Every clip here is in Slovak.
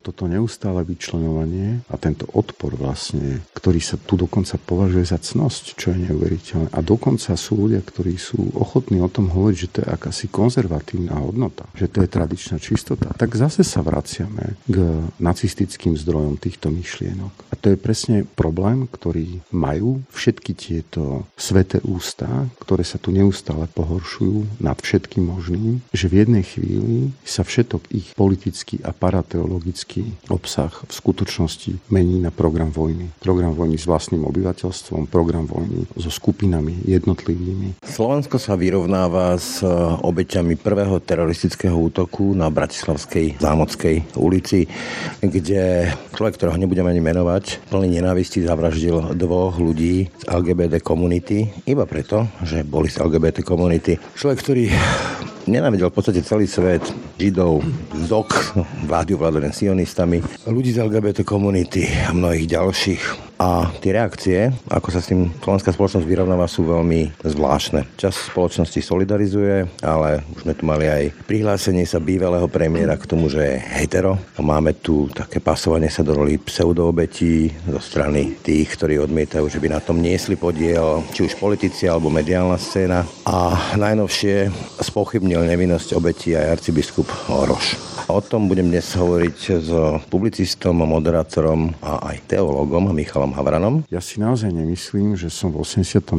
toto neustále vyčlenovanie a tento odpor vlastne, ktorý sa tu dokonca považuje za cnosť, čo je neuveriteľné. A dokonca sú ľudia, ktorí sú ochotní o tom hovoriť, že to je akási konzervatívna hodnota, že to je tradičná čistota. Tak zase sa vraciame k nacistickým zdrojom týchto myšlienok. A to je presne problém, ktorý majú všetky tieto sveté ústa, ktoré sa tu neustále pohoršujú nad všetkým možným, že v jednej chvíli sa všetok ich politický a parateologický aký obsah v skutočnosti mení na program vojny. Program vojny s vlastným obyvateľstvom, program vojny so skupinami jednotlivými. Slovensko sa vyrovnáva s e, obeťami prvého teroristického útoku na Bratislavskej Zámockej ulici, kde človek, ktorého nebudeme ani menovať, plný nenávisti zavraždil dvoch ľudí z LGBT komunity, iba preto, že boli z LGBT komunity. Človek, ktorý nenávidel v podstate celý svet, Židov, ZOK, vlády ovládané sionistami, ľudí z LGBT komunity a mnohých ďalších. A tie reakcie, ako sa s tým slovenská spoločnosť vyrovnáva, sú veľmi zvláštne. Čas spoločnosti solidarizuje, ale už sme tu mali aj prihlásenie sa bývalého premiéra k tomu, že je hetero. Máme tu také pasovanie sa do roli pseudoobetí zo strany tých, ktorí odmietajú, že by na tom niesli podiel, či už politici alebo mediálna scéna. A najnovšie spochybnil nevinnosť obetí aj arcibiskup Oroš. O tom budem dnes hovoriť s publicistom, moderátorom a aj teológom Michalom Havranom. Ja si naozaj nemyslím, že som v 89.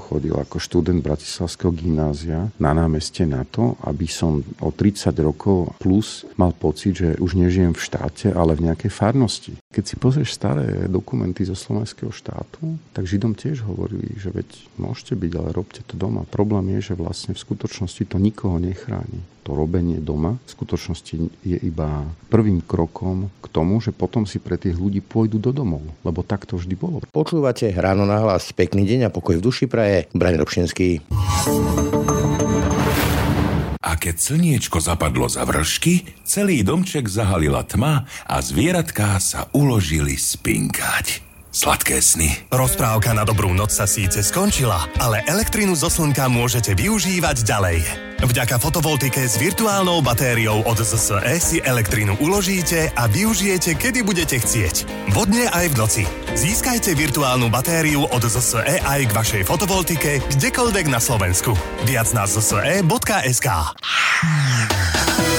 chodil ako študent Bratislavského gymnázia na námeste na to, aby som o 30 rokov plus mal pocit, že už nežijem v štáte, ale v nejakej farnosti. Keď si pozrieš staré dokumenty zo slovenského štátu, tak Židom tiež hovorili, že veď môžete byť, ale robte to doma. Problém je, že vlastne v skutočnosti to nikoho nechráni to robenie doma v skutočnosti je iba prvým krokom k tomu, že potom si pre tých ľudí pôjdu do domov, lebo tak to vždy bolo. Počúvate ráno na hlas. Pekný deň a pokoj v duši praje. Braň Robšinský. A keď slniečko zapadlo za vršky, celý domček zahalila tma a zvieratká sa uložili spinkať. Sladké sny. Rozprávka na dobrú noc sa síce skončila, ale elektrinu zo slnka môžete využívať ďalej. Vďaka fotovoltike s virtuálnou batériou od ZSE si elektrínu uložíte a využijete, kedy budete chcieť. Vodne aj v noci. Získajte virtuálnu batériu od ZSE aj k vašej fotovoltike kdekoľvek na Slovensku. Viac na zse.sk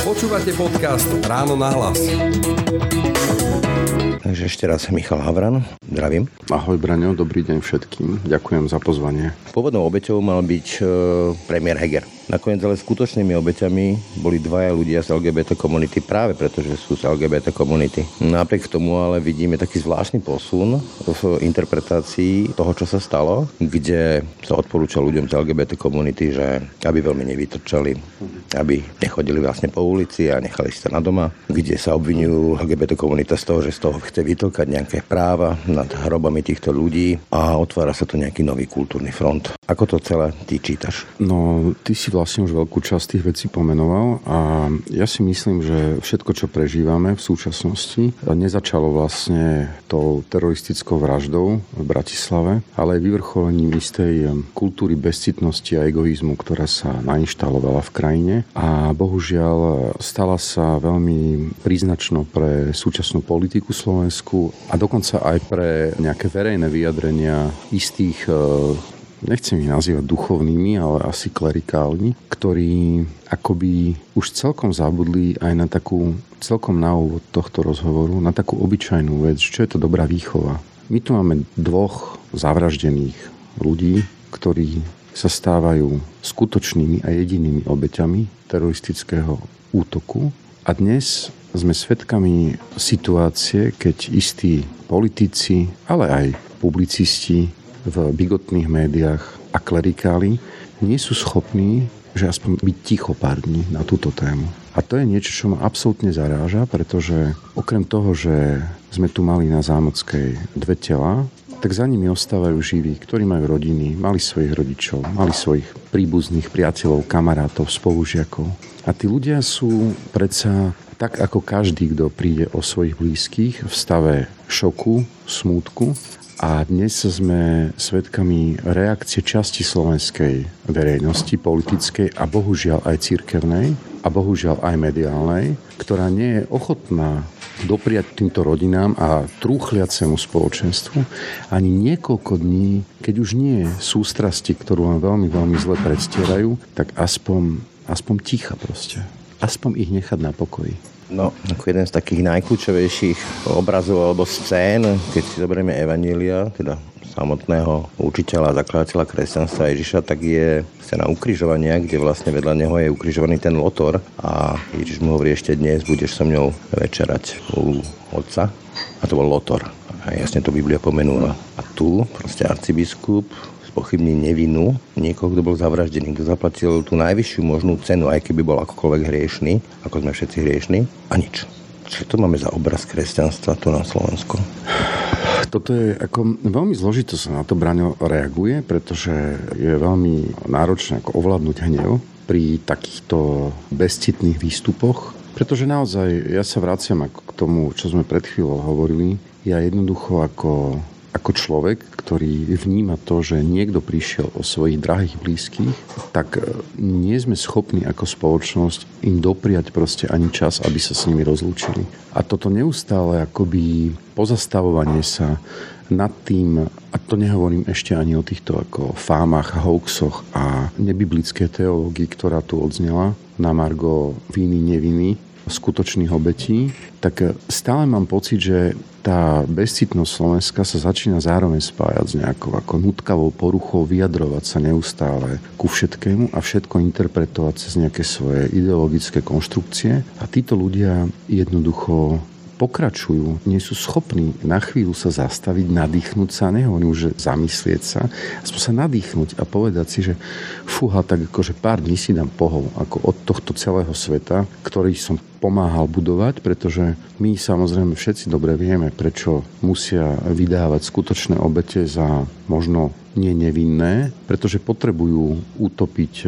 Počúvate podcast Ráno na hlas. Takže ešte raz Michal Havran, zdravím. Ahoj Braňo, dobrý deň všetkým, ďakujem za pozvanie. Pôvodnou obeťou mal byť e, premiér Heger. Nakoniec ale skutočnými obeťami boli dvaja ľudia z LGBT komunity práve preto, že sú z LGBT komunity. Napriek tomu ale vidíme taký zvláštny posun v interpretácii toho, čo sa stalo, kde sa odporúča ľuďom z LGBT komunity, že aby veľmi nevytrčali, aby nechodili vlastne po ulici a nechali sa na doma, kde sa obvinujú LGBT komunita z toho, že z toho chce vytlkať nejaké práva nad hrobami týchto ľudí a otvára sa tu nejaký nový kultúrny front. Ako to celé ty čítaš? No, ty si vlastne už veľkú časť tých vecí pomenoval a ja si myslím, že všetko, čo prežívame v súčasnosti, nezačalo vlastne tou teroristickou vraždou v Bratislave, ale aj vyvrcholením istej kultúry bezcitnosti a egoizmu, ktorá sa nainštalovala v krajine. A bohužiaľ stala sa veľmi príznačno pre súčasnú politiku Slovensku a dokonca aj pre nejaké verejné vyjadrenia istých nechcem ich nazývať duchovnými, ale asi klerikálni, ktorí akoby už celkom zabudli aj na takú, celkom na úvod tohto rozhovoru, na takú obyčajnú vec, čo je to dobrá výchova. My tu máme dvoch zavraždených ľudí, ktorí sa stávajú skutočnými a jedinými obeťami teroristického útoku. A dnes sme svedkami situácie, keď istí politici, ale aj publicisti v bigotných médiách a klerikáli nie sú schopní, že aspoň byť ticho pár dní na túto tému. A to je niečo, čo ma absolútne zaráža, pretože okrem toho, že sme tu mali na Zámockej dve tela, tak za nimi ostávajú živí, ktorí majú rodiny, mali svojich rodičov, mali svojich príbuzných priateľov, kamarátov, spolužiakov. A tí ľudia sú predsa tak ako každý, kto príde o svojich blízkych v stave šoku, smútku A dnes sme svedkami reakcie časti slovenskej verejnosti, politickej a bohužiaľ aj cirkevnej a bohužiaľ aj mediálnej, ktorá nie je ochotná dopriať týmto rodinám a trúchliacemu spoločenstvu ani niekoľko dní, keď už nie sústrasti, ktorú len veľmi, veľmi zle predstierajú, tak aspoň, aspoň ticha proste. Aspoň ich nechať na pokoji. No, ako jeden z takých najkľúčovejších obrazov alebo scén, keď si zoberieme Evanília, teda samotného učiteľa a zakladateľa kresťanstva Ježiša, tak je scéna ukrižovania, kde vlastne vedľa neho je ukrižovaný ten Lotor a Ježiš mu hovorí ešte dnes budeš so mňou večerať u otca a to bol Lotor. A jasne to Biblia pomenula. A tu proste arcibiskup spochybní nevinu niekoho, kto bol zavraždený, kto zaplatil tú najvyššiu možnú cenu, aj keby bol akokoľvek hriešný, ako sme všetci hriešní, a nič. Čo to máme za obraz kresťanstva tu na Slovensku? Toto je ako veľmi zložito sa na to Braňo reaguje, pretože je veľmi náročné ako ovládnuť hnev pri takýchto bezcitných výstupoch, pretože naozaj ja sa vraciam ako k tomu, čo sme pred chvíľou hovorili. Ja jednoducho ako ako človek, ktorý vníma to, že niekto prišiel o svojich drahých blízkych, tak e, nie sme schopní ako spoločnosť im dopriať proste ani čas, aby sa s nimi rozlúčili. A toto neustále akoby pozastavovanie sa nad tým, a to nehovorím ešte ani o týchto ako fámach, hoaxoch a nebiblické teológii, ktorá tu odznela na Margo viny, neviny, skutočných obetí, tak stále mám pocit, že tá bezcitnosť Slovenska sa začína zároveň spájať s nejakou ako nutkavou poruchou, vyjadrovať sa neustále ku všetkému a všetko interpretovať cez nejaké svoje ideologické konštrukcie. A títo ľudia jednoducho pokračujú, nie sú schopní na chvíľu sa zastaviť, nadýchnuť sa, nehovorím že zamyslieť sa, aspoň sa nadýchnuť a povedať si, že fúha, tak akože pár dní si dám pohov ako od tohto celého sveta, ktorý som pomáhal budovať, pretože my samozrejme všetci dobre vieme, prečo musia vydávať skutočné obete za možno nie nevinné, pretože potrebujú utopiť e,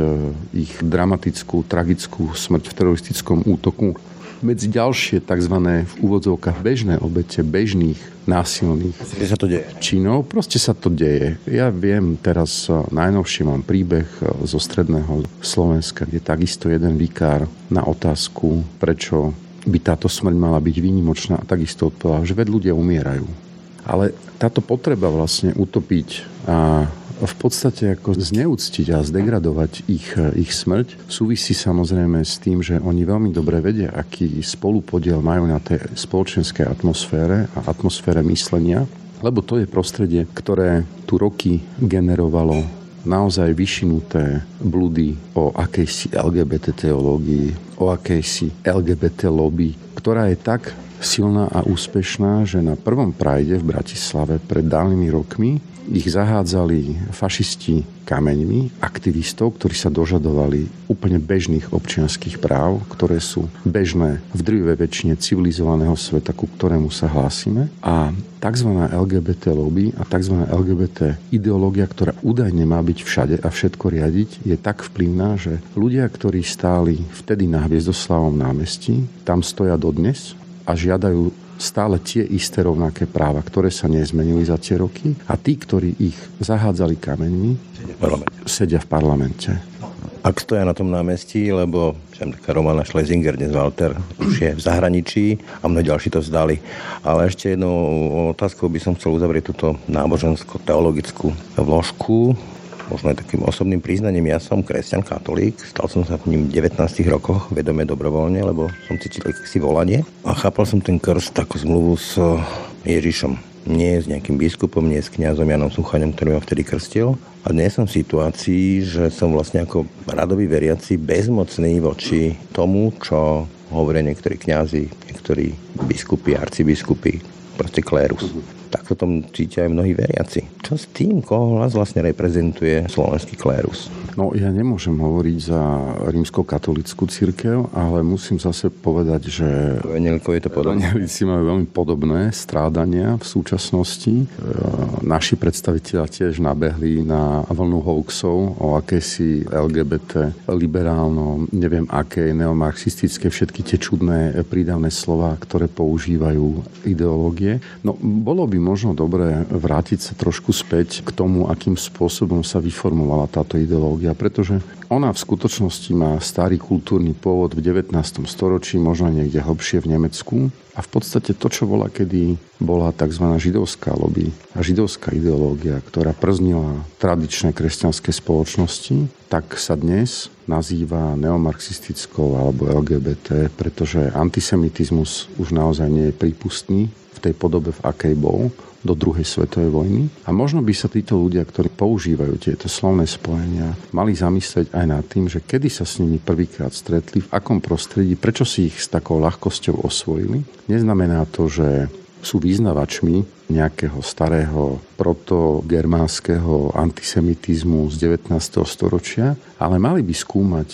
ich dramatickú, tragickú smrť v teroristickom útoku medzi ďalšie tzv. v úvodzovkách bežné obete bežných násilných Kde sa to deje? činov. Proste sa to deje. Ja viem, teraz eh, najnovšie mám príbeh eh, zo stredného Slovenska, kde takisto jeden vikár na otázku, prečo by táto smrť mala byť výnimočná a takisto odpovedal, že ved ľudia umierajú. Ale táto potreba vlastne utopiť a v podstate ako zneúctiť a zdegradovať ich, ich smrť súvisí samozrejme s tým, že oni veľmi dobre vedia, aký spolupodiel majú na tej spoločenskej atmosfére a atmosfére myslenia, lebo to je prostredie, ktoré tu roky generovalo naozaj vyšinuté blúdy o akejsi LGBT teológii, o akejsi LGBT lobby, ktorá je tak silná a úspešná, že na prvom prajde v Bratislave pred dávnymi rokmi ich zahádzali fašisti kameňmi, aktivistov, ktorí sa dožadovali úplne bežných občianských práv, ktoré sú bežné v drvivej väčšine civilizovaného sveta, ku ktorému sa hlásime. A tzv. LGBT lobby a tzv. LGBT ideológia, ktorá údajne má byť všade a všetko riadiť, je tak vplyvná, že ľudia, ktorí stáli vtedy na Hviezdoslavom námestí, tam stoja dodnes a žiadajú stále tie isté rovnaké práva, ktoré sa nezmenili za tie roky a tí, ktorí ich zahádzali kameňmi, sedia v parlamente. Ak stoja na tom námestí, lebo sem taká Romana Schlesinger, dnes Walter, už je v zahraničí a mnohí ďalší to vzdali. Ale ešte jednou otázkou by som chcel uzavrieť túto nábožensko-teologickú vložku možno aj takým osobným priznaním, ja som kresťan, katolík, stal som sa v ním v 19 rokoch vedome dobrovoľne, lebo som cítil si volanie a chápal som ten krst ako zmluvu s Ježišom. Nie s nejakým biskupom, nie s kňazom Janom Suchaňom, ktorý ma vtedy krstil. A dnes som v situácii, že som vlastne ako radový veriaci bezmocný voči tomu, čo hovoria niektorí kňazi, niektorí biskupy, arcibiskupy, proste klérus. Tak to tom cítia aj mnohí veriaci. Čo s tým, koho hlas vlastne reprezentuje slovenský klérus? No ja nemôžem hovoriť za rímsko-katolickú církev, ale musím zase povedať, že je to podobné. Evangelici majú veľmi podobné strádania v súčasnosti. E, naši predstaviteľa tiež nabehli na vlnu hoaxov o akési LGBT, liberálno, neviem aké, neomarxistické, všetky tie čudné prídavné slova, ktoré používajú ideológie. No bolo by možno dobré vrátiť sa trošku späť k tomu, akým spôsobom sa vyformovala táto ideológia, pretože ona v skutočnosti má starý kultúrny pôvod v 19. storočí, možno niekde hlbšie v Nemecku. A v podstate to, čo bola kedy bola tzv. židovská lobby a židovská ideológia, ktorá prznila tradičné kresťanské spoločnosti, tak sa dnes nazýva neomarxistickou alebo LGBT, pretože antisemitizmus už naozaj nie je prípustný tej podobe, v akej bol do druhej svetovej vojny. A možno by sa títo ľudia, ktorí používajú tieto slovné spojenia, mali zamyslieť aj nad tým, že kedy sa s nimi prvýkrát stretli, v akom prostredí, prečo si ich s takou ľahkosťou osvojili. Neznamená to, že sú význavačmi nejakého starého protogermánskeho antisemitizmu z 19. storočia, ale mali by skúmať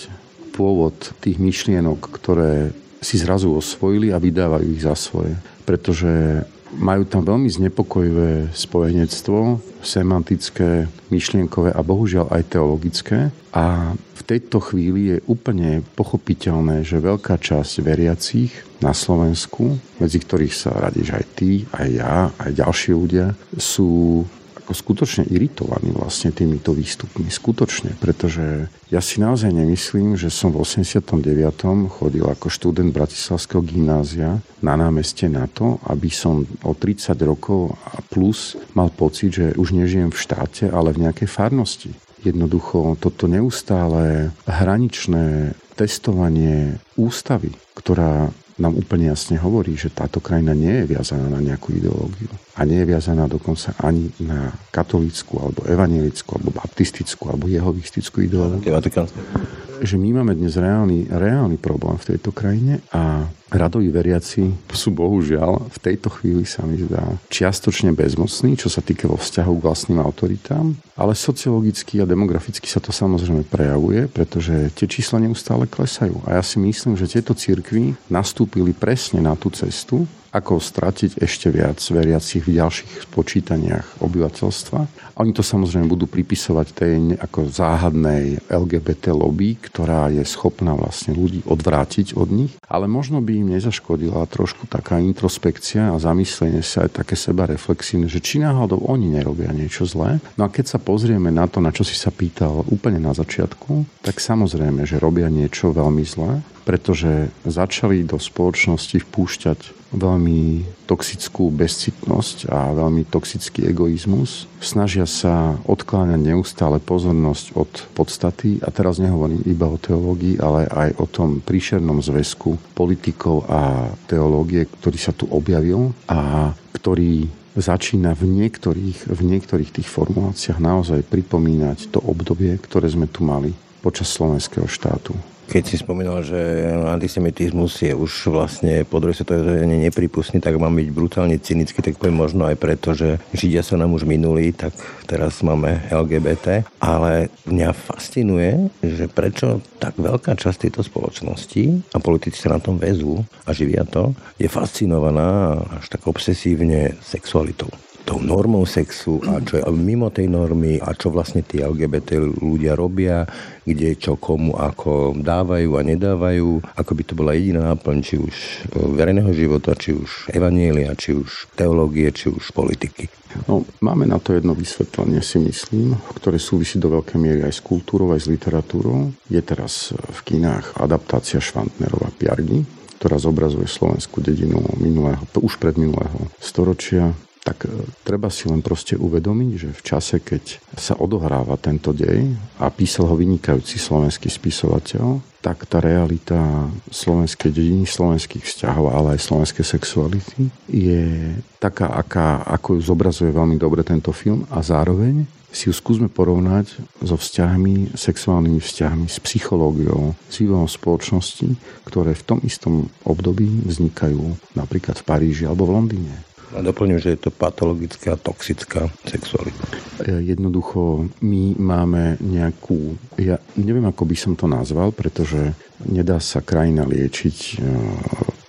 pôvod tých myšlienok, ktoré si zrazu osvojili a vydávajú ich za svoje. Pretože majú tam veľmi znepokojivé spojenectvo, semantické, myšlienkové a bohužiaľ aj teologické. A v tejto chvíli je úplne pochopiteľné, že veľká časť veriacich na Slovensku, medzi ktorých sa radíš aj ty, aj ja, aj ďalší ľudia, sú ako skutočne iritovaní vlastne týmito výstupmi. Skutočne, pretože ja si naozaj nemyslím, že som v 89. chodil ako študent Bratislavského gymnázia na námeste na to, aby som o 30 rokov a plus mal pocit, že už nežijem v štáte, ale v nejakej farnosti. Jednoducho toto neustále hraničné testovanie ústavy, ktorá nám úplne jasne hovorí, že táto krajina nie je viazaná na nejakú ideológiu. A nie je viazaná dokonca ani na katolícku, alebo evangelickú, alebo baptistickú, alebo jehovistickú ideológiu. Že my máme dnes reálny, reálny problém v tejto krajine a radoví veriaci sú bohužiaľ v tejto chvíli sa mi zdá čiastočne bezmocní, čo sa týka vo vzťahu k vlastným autoritám, ale sociologicky a demograficky sa to samozrejme prejavuje, pretože tie čísla neustále klesajú. A ja si myslím, že tieto cirkvy nastúpili presne na tú cestu, ako stratiť ešte viac veriacich v ďalších spočítaniach obyvateľstva. A oni to samozrejme budú pripisovať tej ako záhadnej LGBT lobby, ktorá je schopná vlastne ľudí odvrátiť od nich, ale možno by im nezaškodila trošku taká introspekcia a zamyslenie sa aj také seba reflexívne, že či náhodou oni nerobia niečo zlé. No a keď sa pozrieme na to, na čo si sa pýtal úplne na začiatku, tak samozrejme, že robia niečo veľmi zlé, pretože začali do spoločnosti vpúšťať veľmi toxickú bezcitnosť a veľmi toxický egoizmus. Snažia sa odkláňať neustále pozornosť od podstaty a teraz nehovorím iba o teológii, ale aj o tom príšernom zväzku politikov a teológie, ktorý sa tu objavil a ktorý začína v niektorých, v niektorých tých formuláciách naozaj pripomínať to obdobie, ktoré sme tu mali počas slovenského štátu. Keď si spomínal, že antisemitizmus je už vlastne po druhej svetovej vojne nepripustný, tak mám byť brutálne cynicky, tak poviem možno aj preto, že Židia sa nám už minuli, tak teraz máme LGBT. Ale mňa fascinuje, že prečo tak veľká časť tejto spoločnosti a politici sa na tom väzú a živia to, je fascinovaná až tak obsesívne sexualitou tou normou sexu a čo je mimo tej normy a čo vlastne tí LGBT ľudia robia, kde čo komu ako dávajú a nedávajú, ako by to bola jediná náplň, či už verejného života, či už evanielia, či už teológie, či už politiky. No, máme na to jedno vysvetlenie, si myslím, ktoré súvisí do veľkej miery aj s kultúrou, aj s literatúrou. Je teraz v kinách adaptácia Švantnerova Piargy, ktorá zobrazuje slovenskú dedinu minulého, už predminulého storočia tak e, treba si len proste uvedomiť, že v čase, keď sa odohráva tento dej a písal ho vynikajúci slovenský spisovateľ, tak tá realita slovenskej dediny, slovenských vzťahov, ale aj slovenskej sexuality je taká, aká, ako ju zobrazuje veľmi dobre tento film a zároveň si ju skúsme porovnať so vzťahmi, sexuálnymi vzťahmi, s psychológiou, s spoločnosti, ktoré v tom istom období vznikajú napríklad v Paríži alebo v Londýne. A doplňujem, že je to patologická, toxická sexualita. E, jednoducho, my máme nejakú... Ja neviem, ako by som to nazval, pretože nedá sa krajina liečiť e,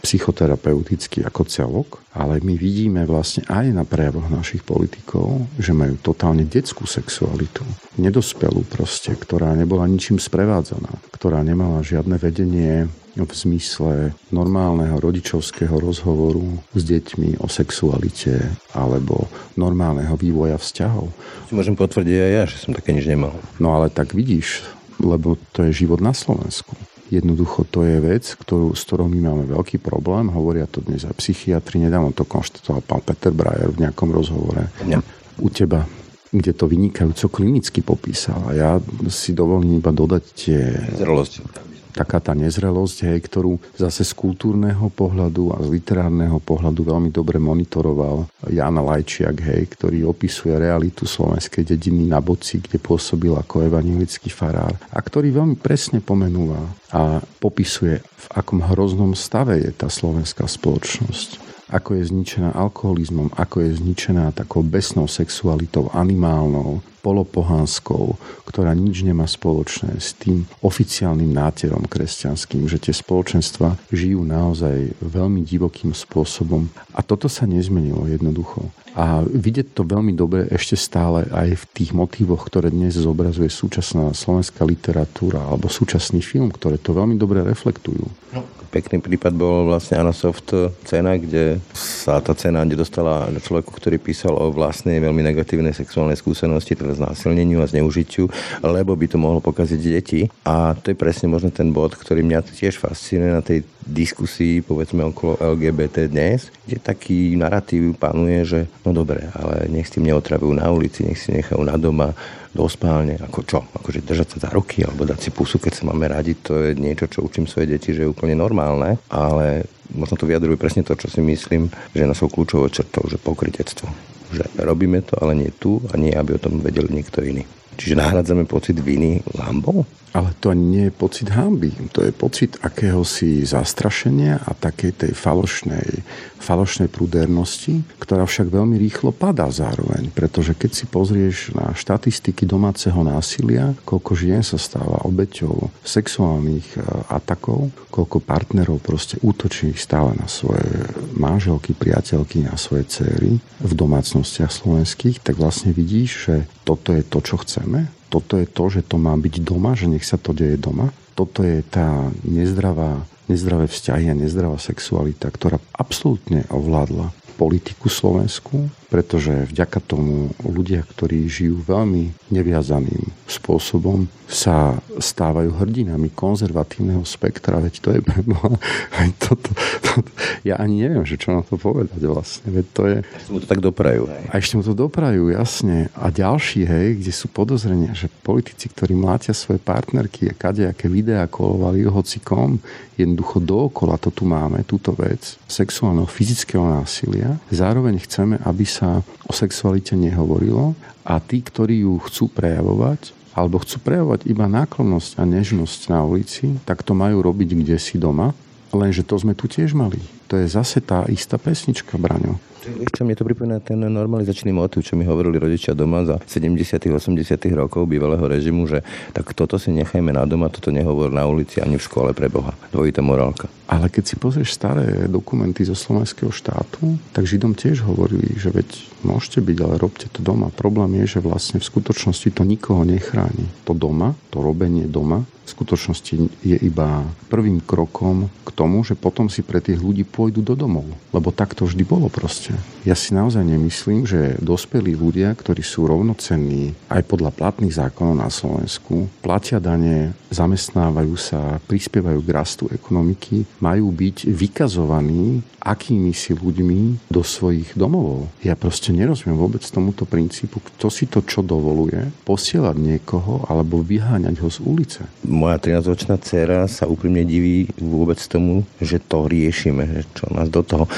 psychoterapeuticky ako celok, ale my vidíme vlastne aj na prejavoch našich politikov, že majú totálne detskú sexualitu. Nedospelú proste, ktorá nebola ničím sprevádzaná, ktorá nemala žiadne vedenie v zmysle normálneho rodičovského rozhovoru s deťmi o sexualite alebo normálneho vývoja vzťahov. Môžem potvrdiť aj ja, že som také nič nemal. No ale tak vidíš, lebo to je život na Slovensku. Jednoducho to je vec, ktorú, s ktorou my máme veľký problém. Hovoria to dnes aj psychiatri. Nedávno to konštatoval pán Peter Brajer v nejakom rozhovore. Ja. U teba kde to vynikajúco klinicky popísal. A ja si dovolím iba dodať tie... Zrelosť taká tá nezrelosť, hej, ktorú zase z kultúrneho pohľadu a z literárneho pohľadu veľmi dobre monitoroval Jan Lajčiak, hej, ktorý opisuje realitu slovenskej dediny na Boci, kde pôsobil ako evangelický farár a ktorý veľmi presne pomenúva a popisuje, v akom hroznom stave je tá slovenská spoločnosť ako je zničená alkoholizmom, ako je zničená takou besnou sexualitou, animálnou, polopohanskou, ktorá nič nemá spoločné s tým oficiálnym náterom kresťanským, že tie spoločenstva žijú naozaj veľmi divokým spôsobom. A toto sa nezmenilo jednoducho. A vidieť to veľmi dobre ešte stále aj v tých motívoch, ktoré dnes zobrazuje súčasná slovenská literatúra alebo súčasný film, ktoré to veľmi dobre reflektujú. No, pekný prípad bol vlastne Anasoft cena, kde sa tá cena nedostala človeku, ktorý písal o vlastnej veľmi negatívnej sexuálnej skúsenosti, teda znásilneniu a zneužitiu, lebo by to mohlo pokaziť deti. A to je presne možno ten bod, ktorý mňa tiež fascinuje na tej diskusii, povedzme, okolo LGBT dnes, kde taký narratív panuje, že no dobre, ale nech s tým neotravujú na ulici, nech si nechajú na doma, do spálne, ako čo? Akože držať sa za ruky alebo dať si pusu, keď sa máme radi, to je niečo, čo učím svoje deti, že je úplne normálne, ale možno to vyjadruje presne to, čo si myslím, že je našou kľúčovou črtou, že pokrytectvo. Že robíme to, ale nie tu a nie, aby o tom vedel niekto iný. Čiže nahradzame pocit viny hambou? Ale to nie je pocit hamby, to je pocit akéhosi zastrašenia a takej tej falošnej, falošnej prúdernosti, ktorá však veľmi rýchlo padá zároveň. Pretože keď si pozrieš na štatistiky domáceho násilia, koľko žien sa stáva obeťou sexuálnych e, atakov, koľko partnerov proste útočí stále na svoje manželky, priateľky, na svoje céry v domácnostiach slovenských, tak vlastne vidíš, že toto je to, čo chceme toto je to, že to má byť doma, že nech sa to deje doma. Toto je tá nezdravá, nezdravé vzťahy a nezdravá sexualita, ktorá absolútne ovládla politiku Slovensku, pretože vďaka tomu ľudia, ktorí žijú veľmi neviazaným spôsobom, sa stávajú hrdinami konzervatívneho spektra, veď to je preboha, toto, toto, ja ani neviem, že čo na to povedať vlastne, veď to je... Ešte mu to tak doprajú. A ešte mu to doprajú, jasne. A ďalší, hej, kde sú podozrenia, že politici, ktorí mlátia svoje partnerky a kadejaké videá kolovali hocikom, jednoducho dookola to tu máme, túto vec sexuálneho, fyzického násilia. Zároveň chceme, aby sa o sexualite nehovorilo a tí, ktorí ju chcú prejavovať, alebo chcú prejavovať iba náklonnosť a nežnosť na ulici, tak to majú robiť kde si doma. Lenže to sme tu tiež mali. To je zase tá istá pesnička, Braňo. Čo mne to pripomína ten normalizačný motiv, čo mi hovorili rodičia doma za 70 80 rokov bývalého režimu, že tak toto si nechajme na doma, toto nehovor na ulici ani v škole pre Boha. Dvojitá morálka. Ale keď si pozrieš staré dokumenty zo slovenského štátu, tak Židom tiež hovorili, že veď môžete byť, ale robte to doma. Problém je, že vlastne v skutočnosti to nikoho nechráni. To doma, to robenie doma v skutočnosti je iba prvým krokom k tomu, že potom si pre tých ľudí pôjdu do domov. Lebo tak to vždy bolo proste. Ja si naozaj nemyslím, že dospelí ľudia, ktorí sú rovnocenní aj podľa platných zákonov na Slovensku, platia dane, zamestnávajú sa, prispievajú k rastu ekonomiky, majú byť vykazovaní akými si ľuďmi do svojich domovov. Ja proste nerozumiem vôbec tomuto princípu, kto si to čo dovoluje, posielať niekoho alebo vyháňať ho z ulice. Moja 13-ročná dcera sa úprimne diví vôbec tomu, že to riešime, čo nás do toho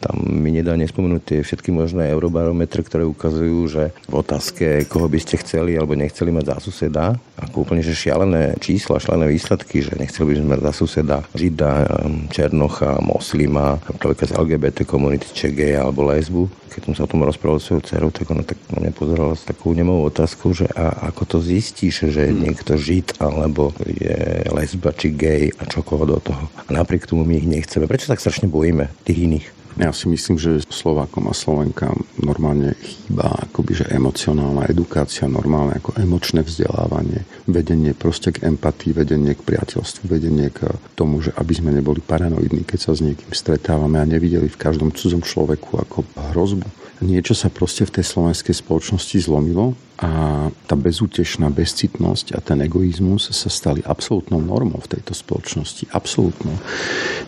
tam mi nedá nespomenúť tie všetky možné eurobarometre, ktoré ukazujú, že v otázke, koho by ste chceli alebo nechceli mať za suseda, ako úplne že šialené čísla, šialené výsledky, že nechceli by sme za suseda žida, černocha, moslima, človeka z LGBT komunity, či gay alebo lesbu. Keď som sa o tom rozprával s svojou dcerou, tak ona tak na mňa pozerala s takou nemou otázkou, že a ako to zistíš, že je niekto žid alebo je lesba či gay a čo koho do toho. A napriek tomu my ich nechceme. Prečo tak strašne bojíme tých iných? Ja si myslím, že Slovákom a Slovenkám normálne chýba akoby, že emocionálna edukácia, normálne ako emočné vzdelávanie, vedenie proste k empatii, vedenie k priateľstvu, vedenie k tomu, že aby sme neboli paranoidní, keď sa s niekým stretávame a nevideli v každom cudzom človeku ako hrozbu. Niečo sa proste v tej slovenskej spoločnosti zlomilo a tá bezútešná bezcitnosť a ten egoizmus sa stali absolútnou normou v tejto spoločnosti. Absolútnou.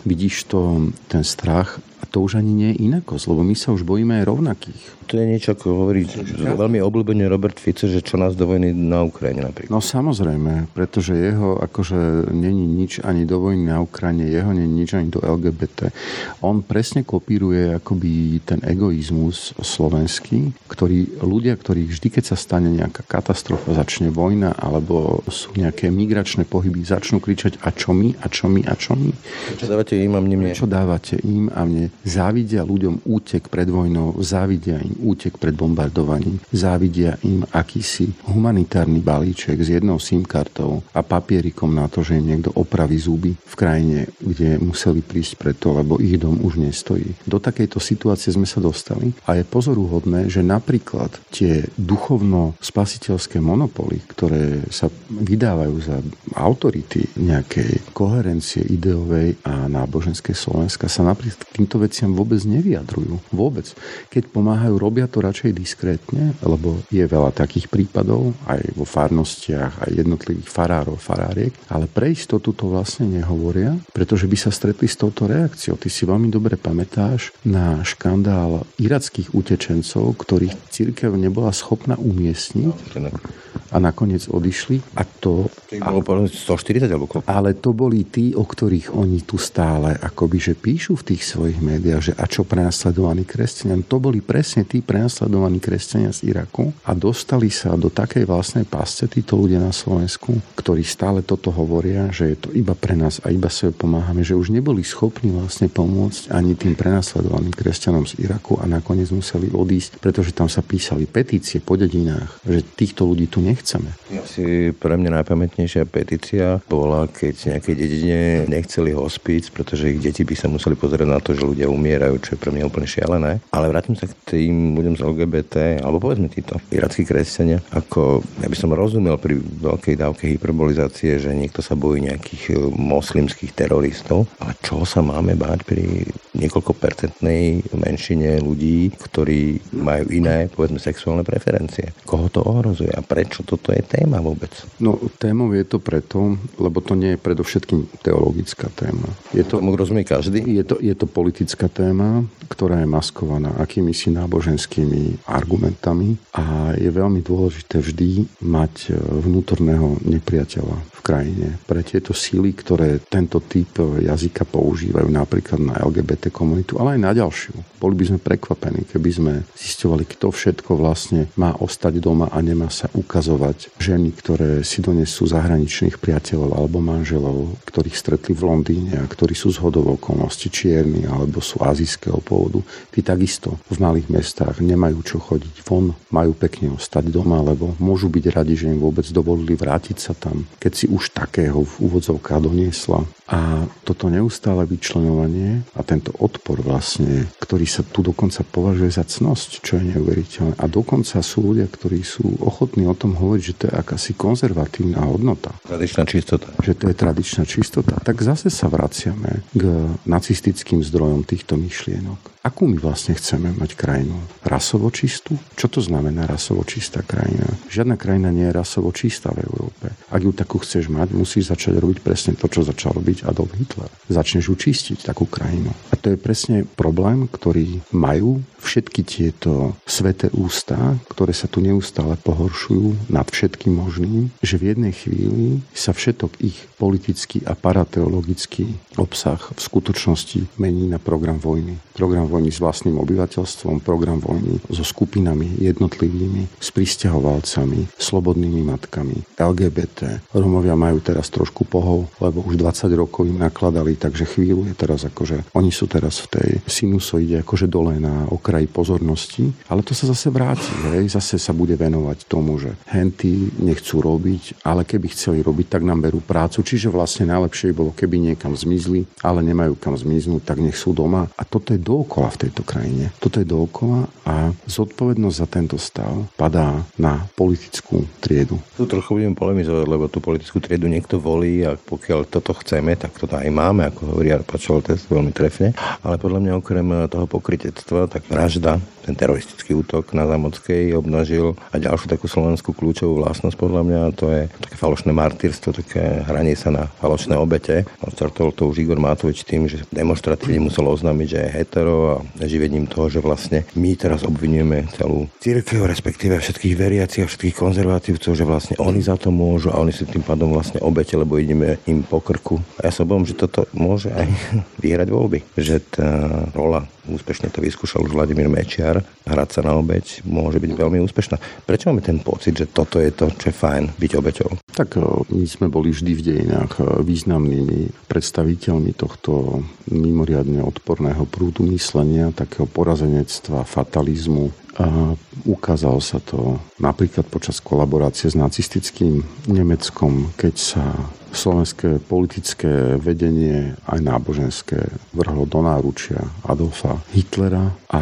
Vidíš to, ten strach to už ani nie je inakosť, lebo my sa už bojíme aj rovnakých to je niečo, ako hovorí veľmi obľúbene Robert Fico, že čo nás do vojny na Ukrajine napríklad. No samozrejme, pretože jeho akože není nič ani do vojny na Ukrajine, jeho není nič ani do LGBT. On presne kopíruje akoby ten egoizmus slovenský, ktorý ľudia, ktorí vždy, keď sa stane nejaká katastrofa, začne vojna alebo sú nejaké migračné pohyby, začnú kričať a čo my, a čo my, a čo my. Čo dávate im a mne? Čo dávate im a mne? Závidia ľuďom útek pred vojnou, závidia im útek pred bombardovaním. Závidia im akýsi humanitárny balíček s jednou SIM kartou a papierikom na to, že im niekto opraví zuby v krajine, kde museli prísť preto, lebo ich dom už nestojí. Do takejto situácie sme sa dostali a je pozoruhodné, že napríklad tie duchovno-spasiteľské monopoly, ktoré sa vydávajú za autority nejakej koherencie ideovej a náboženskej Slovenska, sa napríklad k týmto veciam vôbec nevyjadrujú. Vôbec. Keď pomáhajú robia to radšej diskrétne, lebo je veľa takých prípadov aj vo farnostiach, aj jednotlivých farárov, faráriek, ale pre istotu to vlastne nehovoria, pretože by sa stretli s touto reakciou. Ty si veľmi dobre pamätáš na škandál irackých utečencov, ktorých církev nebola schopná umiestniť a nakoniec odišli. A to... bolo 140 alebo koľko? Ale to boli tí, o ktorých oni tu stále akoby, že píšu v tých svojich médiách, že a čo prenasledovaní kresťania. To boli presne tí prenasledovaní kresťania z Iraku a dostali sa do takej vlastnej pásce títo ľudia na Slovensku, ktorí stále toto hovoria, že je to iba pre nás a iba sebe pomáhame, že už neboli schopní vlastne pomôcť ani tým prenasledovaným kresťanom z Iraku a nakoniec museli odísť, pretože tam sa písali petície po dedinách, že týchto ľudí tu nech nechceme. Asi pre mňa najpamätnejšia petícia bola, keď nejaké dedine nechceli hospic, pretože ich deti by sa museli pozrieť na to, že ľudia umierajú, čo je pre mňa úplne šialené. Ale vrátim sa k tým ľuďom z LGBT, alebo povedzme títo irackí kresťania, ako ja by som rozumel pri veľkej dávke hyperbolizácie, že niekto sa bojí nejakých e, moslimských teroristov, ale čo sa máme báť pri niekoľko percentnej menšine ľudí, ktorí majú iné, povedzme, sexuálne preferencie. Koho to ohrozuje a prečo to toto je téma vôbec? No, témou je to preto, lebo to nie je predovšetkým teologická téma. Je to, Tomu rozumie každý? Je to, je to politická téma, ktorá je maskovaná akými si náboženskými argumentami a je veľmi dôležité vždy mať e, vnútorného nepriateľa v krajine. Pre tieto síly, ktoré tento typ jazyka používajú napríklad na LGBT komunitu, ale aj na ďalšiu. Boli by sme prekvapení, keby sme zistovali, kto všetko vlastne má ostať doma a nemá sa ukazovať obdivovať ženy, ktoré si donesú zahraničných priateľov alebo manželov, ktorých stretli v Londýne a ktorí sú z hodov okolností čierni alebo sú azijského pôvodu. Tí takisto v malých mestách nemajú čo chodiť von, majú pekne ostať doma, lebo môžu byť radi, že im vôbec dovolili vrátiť sa tam, keď si už takého v úvodzovkách doniesla. A toto neustále vyčlenovanie a tento odpor vlastne, ktorý sa tu dokonca považuje za cnosť, čo je neuveriteľné. A dokonca sú ľudia, ktorí sú ochotní o tom hovoriť že to je akási konzervatívna hodnota. Tradičná čistota. Že to je tradičná čistota. Tak zase sa vraciame k nacistickým zdrojom týchto myšlienok. Akú my vlastne chceme mať krajinu? Rasovo čistú? Čo to znamená rasovo čistá krajina? Žiadna krajina nie je rasovo čistá v Európe. Ak ju takú chceš mať, musíš začať robiť presne to, čo začal robiť Adolf Hitler. Začneš učistiť takú krajinu. A to je presne problém, ktorý majú všetky tieto sveté ústa, ktoré sa tu neustále pohoršujú nad všetkým možným, že v jednej chvíli sa všetok ich politický a parateologický obsah v skutočnosti mení na program vojny. Program vojny s vlastným obyvateľstvom, program vojny so skupinami jednotlivými, s pristahovalcami, slobodnými matkami, LGBT. Romovia majú teraz trošku pohov, lebo už 20 rokov im nakladali, takže chvíľu je teraz akože oni sú teraz v tej sinusoide akože dole na okraji pozornosti, ale to sa zase vráti, hej? zase sa bude venovať tomu, že henty nechcú robiť, ale keby chceli robiť, tak nám berú prácu, čiže vlastne najlepšie bolo, keby niekam zmizli, ale nemajú kam zmiznúť, tak nech sú doma. A toto je dookola v tejto krajine. Toto je dookola a zodpovednosť za tento stav padá na politickú triedu. Tu trochu budem polemizovať, lebo tú politickú triedu niekto volí a pokiaľ toto chceme, tak toto aj máme, ako hovorí Arpačol, test veľmi trefne. Ale podľa mňa okrem toho pokrytectva, tak vražda, ten teroristický útok na Zamockej obnažil a ďalšiu takú slovenskú kľúčovú vlastnosť podľa mňa, to je také falošné martyrstvo, také hranie sa na falošné obete. Startoval to už Igor Matovič tým, že demonstratívne musel oznámiť, že je hetero živením toho, že vlastne my teraz obvinujeme celú církev, respektíve všetkých veriacich a všetkých konzervatívcov, že vlastne oni za to môžu a oni sú tým pádom vlastne obete, lebo ideme im po krku. A ja sa obávam, že toto môže aj vyhrať voľby. Že tá rola úspešne to vyskúšal už Vladimír Mečiar, hrať sa na obeď môže byť veľmi úspešná. Prečo máme ten pocit, že toto je to, čo je fajn byť obeťou? Tak e, my sme boli vždy v dejinách e, významnými predstaviteľmi tohto mimoriadne odporného prúdu myslenia, takého porazenectva, fatalizmu, a ukázalo sa to napríklad počas kolaborácie s nacistickým Nemeckom, keď sa slovenské politické vedenie aj náboženské vrhlo do náručia Adolfa Hitlera a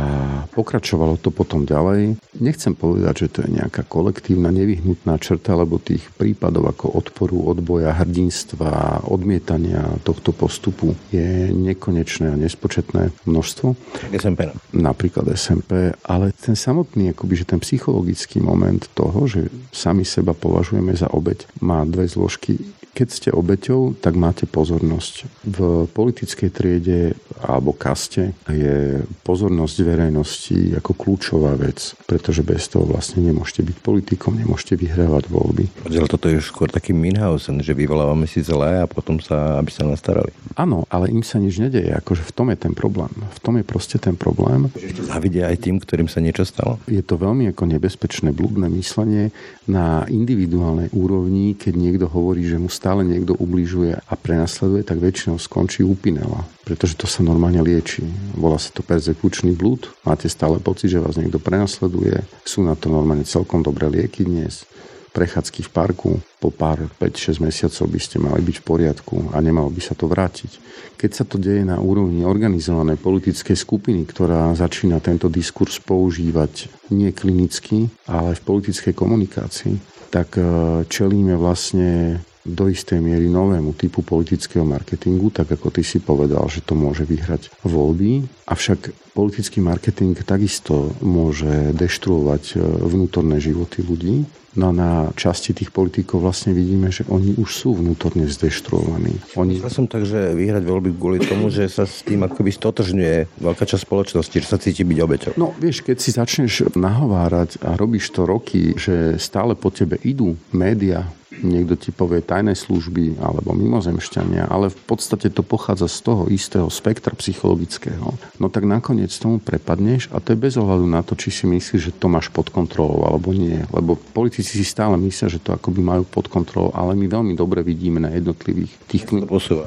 pokračovalo to potom ďalej. Nechcem povedať, že to je nejaká kolektívna nevyhnutná črta, lebo tých prípadov ako odporu, odboja, hrdinstva, odmietania tohto postupu je nekonečné a nespočetné množstvo. SMP. Napríklad SMP, ale ten samotný, akoby, že ten psychologický moment toho, že sami seba považujeme za obeď, má dve zložky keď ste obeťou, tak máte pozornosť. V politickej triede alebo kaste je pozornosť verejnosti ako kľúčová vec, pretože bez toho vlastne nemôžete byť politikom, nemôžete vyhrávať voľby. Ale toto je skôr taký Minhausen, že vyvolávame si zlé a potom sa, aby sa nastarali. Áno, ale im sa nič nedeje, akože v tom je ten problém. V tom je proste ten problém. Zavidia aj tým, ktorým sa niečo stalo? Je to veľmi ako nebezpečné blúdne myslenie na individuálnej úrovni, keď niekto hovorí, že mu stále niekto ubližuje a prenasleduje, tak väčšinou skončí upinela, pretože to sa normálne lieči. Volá sa to persekučný blúd, máte stále pocit, že vás niekto prenasleduje, sú na to normálne celkom dobré lieky dnes prechádzky v parku, po pár 5-6 mesiacov by ste mali byť v poriadku a nemalo by sa to vrátiť. Keď sa to deje na úrovni organizovanej politickej skupiny, ktorá začína tento diskurs používať nie klinicky, ale v politickej komunikácii, tak eh, čelíme vlastne do istej miery novému typu politického marketingu, tak ako ty si povedal, že to môže vyhrať voľby. Avšak politický marketing takisto môže deštruovať e, vnútorné životy ľudí. No na časti tých politikov vlastne vidíme, že oni už sú vnútorne zdeštruovaní. Oni... Ja som tak, že vyhrať voľby kvôli tomu, že sa s tým akoby stotožňuje veľká časť spoločnosti, že sa cíti byť obeťou. No vieš, keď si začneš nahovárať a robíš to roky, že stále po tebe idú média, niekto ti povie tajné služby alebo mimozemšťania, ale v podstate to pochádza z toho istého spektra psychologického, no tak nakoniec tomu prepadneš a to je bez ohľadu na to, či si myslíš, že to máš pod kontrolou alebo nie. Lebo politici si stále myslia, že to akoby majú pod kontrolou, ale my veľmi dobre vidíme na jednotlivých tých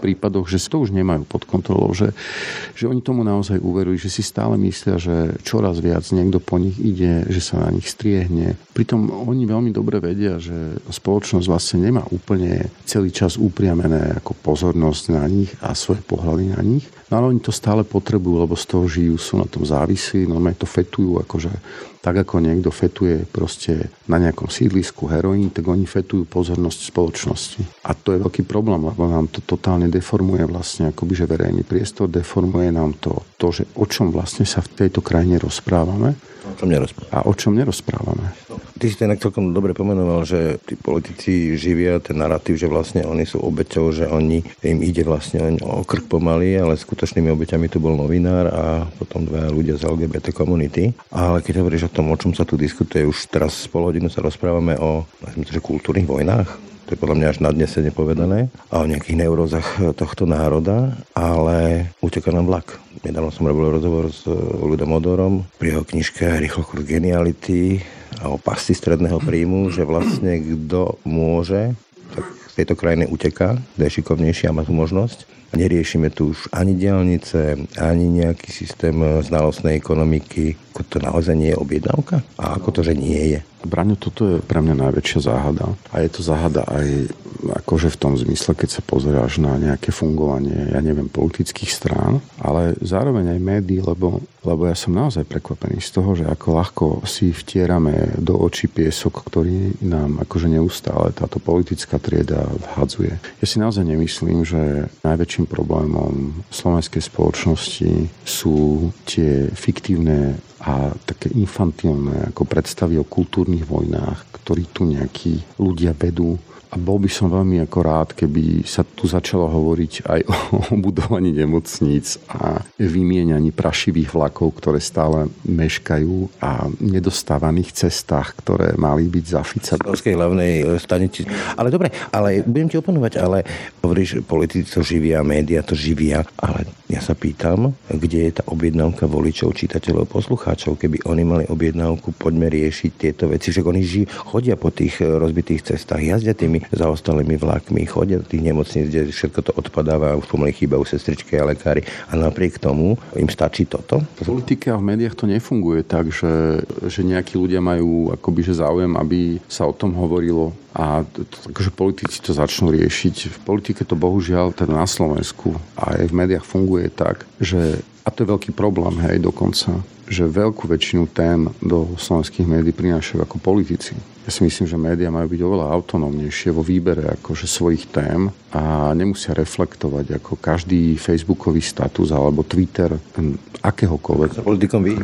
prípadoch, že to už nemajú pod kontrolou, že, že oni tomu naozaj uverujú, že si stále myslia, že čoraz viac niekto po nich ide, že sa na nich striehne. Pritom oni veľmi dobre vedia, že spoločnosť vlastne nemá úplne celý čas upriamené ako pozornosť na nich a svoje pohľady na nich. No ale oni to stále potrebujú, lebo z toho žijú, sú na tom závisí, normálne to fetujú, akože tak ako niekto fetuje proste na nejakom sídlisku heroín, tak oni fetujú pozornosť spoločnosti. A to je veľký problém, lebo nám to totálne deformuje vlastne akoby, že verejný priestor, deformuje nám to, to, že o čom vlastne sa v tejto krajine rozprávame O čom nerozprávame. A o čom nerozprávame. Ty si to inak celkom dobre pomenoval, že tí politici živia ten narratív, že vlastne oni sú obeťou, že oni, im ide vlastne o krk pomaly, ale skutočnými obeťami tu bol novinár a potom dva ľudia z LGBT komunity. Ale keď hovoríš o tom, o čom sa tu diskutuje, už teraz pol hodinu sa rozprávame o, že kultúrnych vojnách, to je podľa mňa až nadnesene povedané, a o nejakých neurozach tohto národa, ale uteká nám vlak. Nedávno som robil rozhovor s ľudom Odorom pri jeho knižke Rýchlo geniality a o pasti stredného príjmu, že vlastne kto môže, tak z tejto krajiny uteká, kto je šikovnejší a má tú možnosť. Neriešime tu už ani diálnice, ani nejaký systém znalostnej ekonomiky. To naozaj nie je objednávka? A ako to, že nie je? Braňo, toto je pre mňa najväčšia záhada. A je to záhada aj akože v tom zmysle, keď sa pozeráš na nejaké fungovanie, ja neviem, politických strán, ale zároveň aj médií, lebo, lebo ja som naozaj prekvapený z toho, že ako ľahko si vtierame do očí piesok, ktorý nám akože neustále táto politická trieda vhadzuje. Ja si naozaj nemyslím, že najväčším problémom slovenskej spoločnosti sú tie fiktívne a také infantilné ako predstavy o kultúrnych vojnách, ktorí tu nejakí ľudia vedú a bol by som veľmi ako rád, keby sa tu začalo hovoriť aj o, budovaní nemocníc a vymieňaní prašivých vlakov, ktoré stále meškajú a nedostávaných cestách, ktoré mali byť za Fica. Hlavnej stanici. Ale dobre, ale budem ti oponovať, ale hovoríš, politici to živia, média to živia, ale ja sa pýtam, kde je tá objednávka voličov, čitateľov, poslucháčov, keby oni mali objednávku, poďme riešiť tieto veci. Však oni ži, chodia po tých e, rozbitých cestách, jazdia tými zaostalými vlakmi, chodia do tých nemocníc, kde všetko to odpadáva, už pomaly chýbajú sestričky a lekári. A napriek tomu im stačí toto? V politike a v médiách to nefunguje tak, že, že nejakí ľudia majú akoby že záujem, aby sa o tom hovorilo a takže politici to začnú riešiť. V politike to bohužiaľ teda na Slovensku a aj v médiách funguje tak, že a to je veľký problém, hej, dokonca, že veľkú väčšinu tém do slovenských médií prinášajú ako politici. Ja si myslím, že médiá majú byť oveľa autonómnejšie vo výbere akože svojich tém a nemusia reflektovať ako každý facebookový status alebo Twitter akéhokoľvek. Sa politikom vy?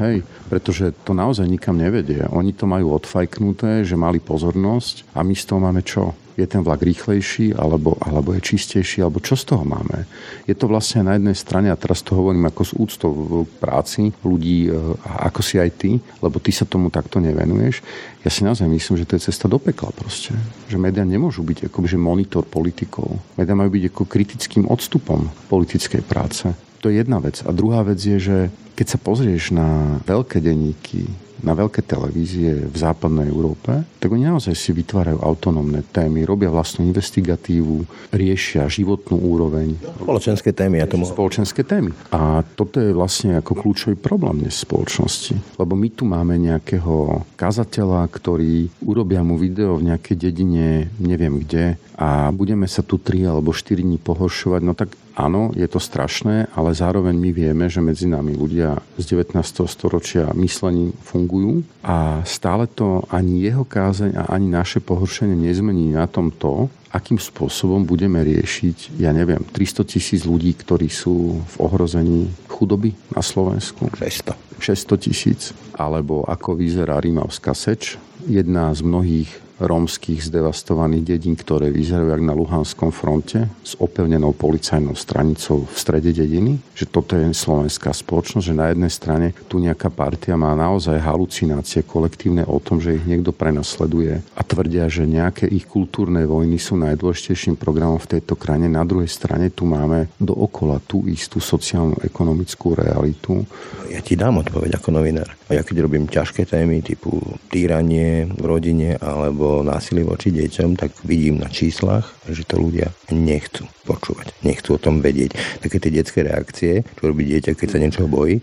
Hej, pretože to naozaj nikam nevedie. Oni to majú odfajknuté, že mali pozornosť a my z toho máme čo? Je ten vlak rýchlejší, alebo, alebo je čistejší, alebo čo z toho máme. Je to vlastne na jednej strane, a teraz to hovorím ako z úctou k práci ľudí, e, ako si aj ty, lebo ty sa tomu takto nevenuješ. Ja si naozaj myslím, že to je cesta do pekla proste. Že médiá nemôžu byť ako že monitor politikov. Médiá majú byť ako kritickým odstupom politickej práce. To je jedna vec. A druhá vec je, že keď sa pozrieš na veľké denníky, na veľké televízie v západnej Európe, tak oni naozaj si vytvárajú autonómne témy, robia vlastnú investigatívu, riešia životnú úroveň. Spoločenské témy, ja tomu... Spoločenské témy. A toto je vlastne ako kľúčový problém dnes spoločnosti. Lebo my tu máme nejakého kazateľa, ktorý urobia mu video v nejakej dedine, neviem kde, a budeme sa tu 3 alebo 4 dní pohoršovať, no tak áno, je to strašné, ale zároveň my vieme, že medzi nami ľudia z 19. storočia myslením fungujú a stále to ani jeho kázeň a ani naše pohoršenie nezmení na tom to, akým spôsobom budeme riešiť, ja neviem, 300 tisíc ľudí, ktorí sú v ohrození chudoby na Slovensku. 600. 600 tisíc. Alebo ako vyzerá Rímavská seč, jedna z mnohých rómskych zdevastovaných dedín, ktoré vyzerajú jak na Luhanskom fronte s opevnenou policajnou stranicou v strede dediny, že toto je slovenská spoločnosť, že na jednej strane tu nejaká partia má naozaj halucinácie kolektívne o tom, že ich niekto prenasleduje a tvrdia, že nejaké ich kultúrne vojny sú najdôležitejším programom v tejto krajine. Na druhej strane tu máme dookola tú istú sociálnu ekonomickú realitu. Ja ti dám odpoveď ako novinár. Ja keď robím ťažké témy typu týranie v rodine alebo násilí voči deťom, tak vidím na číslach, že to ľudia nechcú počúvať, nechcú o tom vedieť. Také tie detské reakcie, čo robí dieťa, keď sa niečo bojí,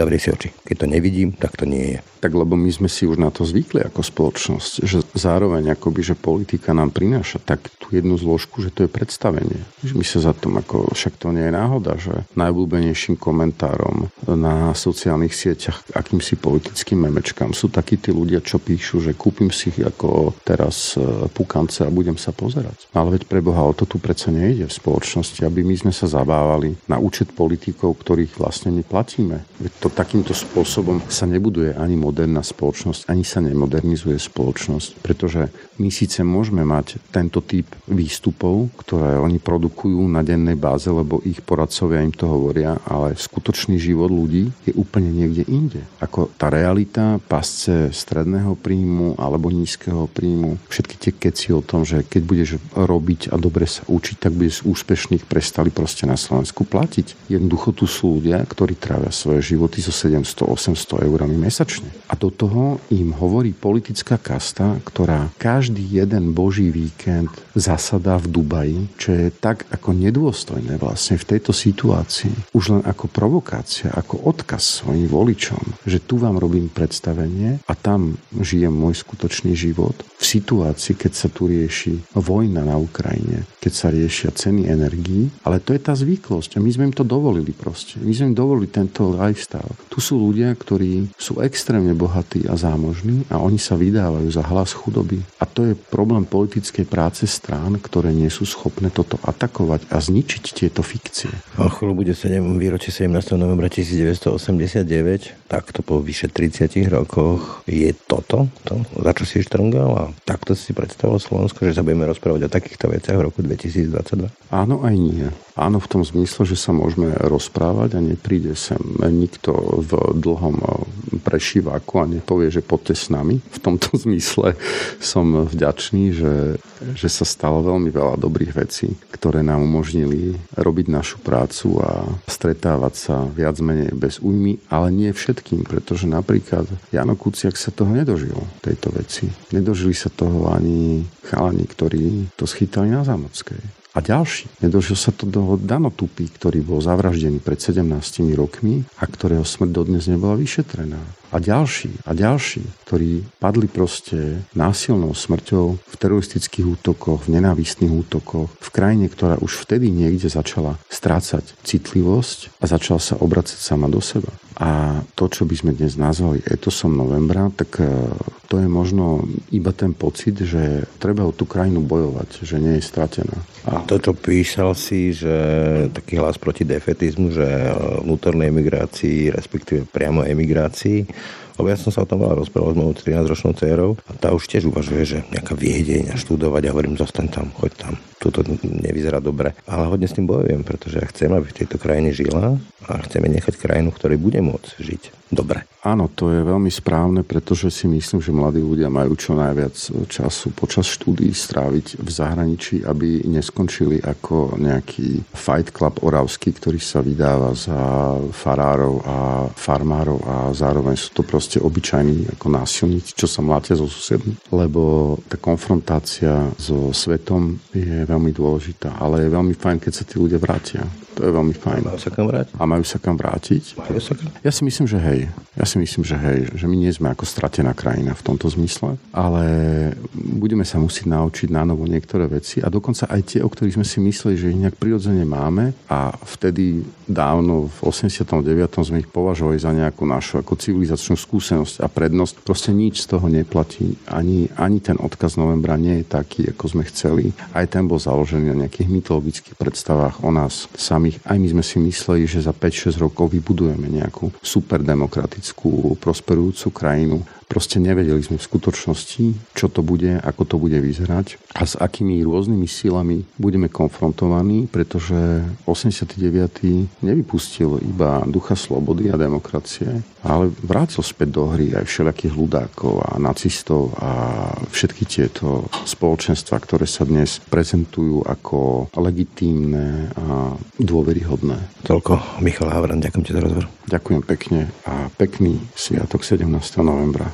zavrie si oči. Keď to nevidím, tak to nie je. Tak lebo my sme si už na to zvykli ako spoločnosť, že zároveň akoby, že politika nám prináša tak tú jednu zložku, že to je predstavenie. Že my sa za tom, ako však to nie je náhoda, že najobľúbenejším komentárom na sociálnych sieťach akýmsi politickým memečkám sú takí tí ľudia, čo píšu, že kúpim si ako teraz e, pukance a budem sa pozerať. Ale veď preboha, o to tu predsa nejde v spoločnosti, aby my sme sa zabávali na účet politikov, ktorých vlastne my platíme. Veď to takýmto spôsobom sa nebuduje ani moderná spoločnosť, ani sa nemodernizuje spoločnosť, pretože my síce môžeme mať tento typ výstupov, ktoré oni produkujú na dennej báze, lebo ich poradcovia im to hovoria, ale skutočný život ľudí je úplne niekde inde. Ako tá realita pasce stredného príjmu alebo nízkeho príjmu, všetky tie keci o tom, že keď budeš robiť a dobre sa učiť, tak budeš úspešných prestali proste na Slovensku platiť. Jednoducho tu sú ľudia, ktorí trávia svoje životy so 700-800 eurami mesačne. A do toho im hovorí politická kasta, ktorá každý jeden boží víkend zasadá v Dubaji, čo je tak ako nedôstojné vlastne v tejto situácii. Už len ako provokácia, ako odkaz svojim voličom, že tu vám robím predstavenie a tam žijem môj skutočný život v situácii, keď sa tu rieši vojna na Ukrajine, keď sa riešia ceny energií, ale to je tá zvyklosť a my sme im to dovolili proste. My sme im dovolili tento lifestyle. Tu sú ľudia, ktorí sú extrémne bohatí a zámožní a oni sa vydávajú za hlas chudoby. A to je problém politickej práce strán, ktoré nie sú schopné toto atakovať a zničiť tieto fikcie. O chvíľu bude 7, výročie 17. novembra 1989, takto po vyše 30 rokoch je toto, to, za čo si štrngal a takto si predstavil Slovensko, že sa budeme rozprávať o takýchto veciach v roku 2022? Áno aj nie. Áno v tom zmysle, že sa môžeme rozprávať a nepríde sem nikto v dlhom prešívaku a nepovie, že poďte s nami. V tomto zmysle som vďačný, že, že sa stalo veľmi veľa dobrých vecí, ktoré nám umožnili robiť našu prácu a stretávať sa viac menej bez újmy, ale nie všetkým, pretože napríklad Jano Kuciak sa toho nedožil, tejto veci. Nedožili sa toho ani chalani, ktorí to schytali na Zámockej. A ďalší. Nedožil sa to do Dano ktorý bol zavraždený pred 17 rokmi a ktorého smrť dodnes nebola vyšetrená. A ďalší, a ďalší, ktorí padli proste násilnou smrťou v teroristických útokoch, v nenávistných útokoch, v krajine, ktorá už vtedy niekde začala strácať citlivosť a začala sa obracať sama do seba. A to, čo by sme dnes nazvali etosom novembra, tak e, to je možno iba ten pocit, že treba o tú krajinu bojovať, že nie je stratená. A to, čo písal si, že taký hlas proti defetizmu, že e, vnútornej emigrácii, respektíve priamo emigrácii, lebo ja som sa o tom veľa rozprával s mojou 13-ročnou dcerou a tá už tiež uvažuje, že nejaká viedeň a študovať a hovorím, zostaň tam, choď tam. Toto nevyzerá dobre. Ale hodne s tým bojujem, pretože ja chcem, aby v tejto krajine žila a chceme nechať krajinu, v ktorej bude môcť žiť dobre. Áno, to je veľmi správne, pretože si myslím, že mladí ľudia majú čo najviac času počas štúdií stráviť v zahraničí, aby neskončili ako nejaký fight club oravský, ktorý sa vydáva za farárov a farmárov a zároveň sú to proste obyčajní ako násilníci, čo sa mlátia zo susedmi. Lebo tá konfrontácia so svetom je veľmi dôležitá, ale je veľmi fajn, keď sa tí ľudia vrátia. To je veľmi fajn. Majú sa kam vrátiť? A majú sa kam vrátiť? Majú sa kam? Ja si myslím, že hej. Ja si myslím, že hej. Že my nie sme ako stratená krajina v tomto zmysle, ale budeme sa musieť naučiť na novo niektoré veci a dokonca aj tie, o ktorých sme si mysleli, že ich nejak prirodzene máme a vtedy dávno v 89. sme ich považovali za nejakú našu ako civilizačnú skúsenosť a prednosť. Proste nič z toho neplatí. Ani, ani ten odkaz novembra nie je taký, ako sme chceli. Aj ten bol založený na nejakých mytologických predstavách o nás sami samých, aj my sme si mysleli, že za 5-6 rokov vybudujeme nejakú superdemokratickú, prosperujúcu krajinu. Proste nevedeli sme v skutočnosti, čo to bude, ako to bude vyzerať a s akými rôznymi sílami budeme konfrontovaní, pretože 89. nevypustil iba ducha slobody a demokracie, ale vrátil späť do hry aj všelijakých ľudákov a nacistov a všetky tieto spoločenstva, ktoré sa dnes prezentujú ako legitímne a dôveryhodné. Toľko Michal Havran, ďakujem ti za rozhovor. Ďakujem pekne a pekný sviatok 17. novembra.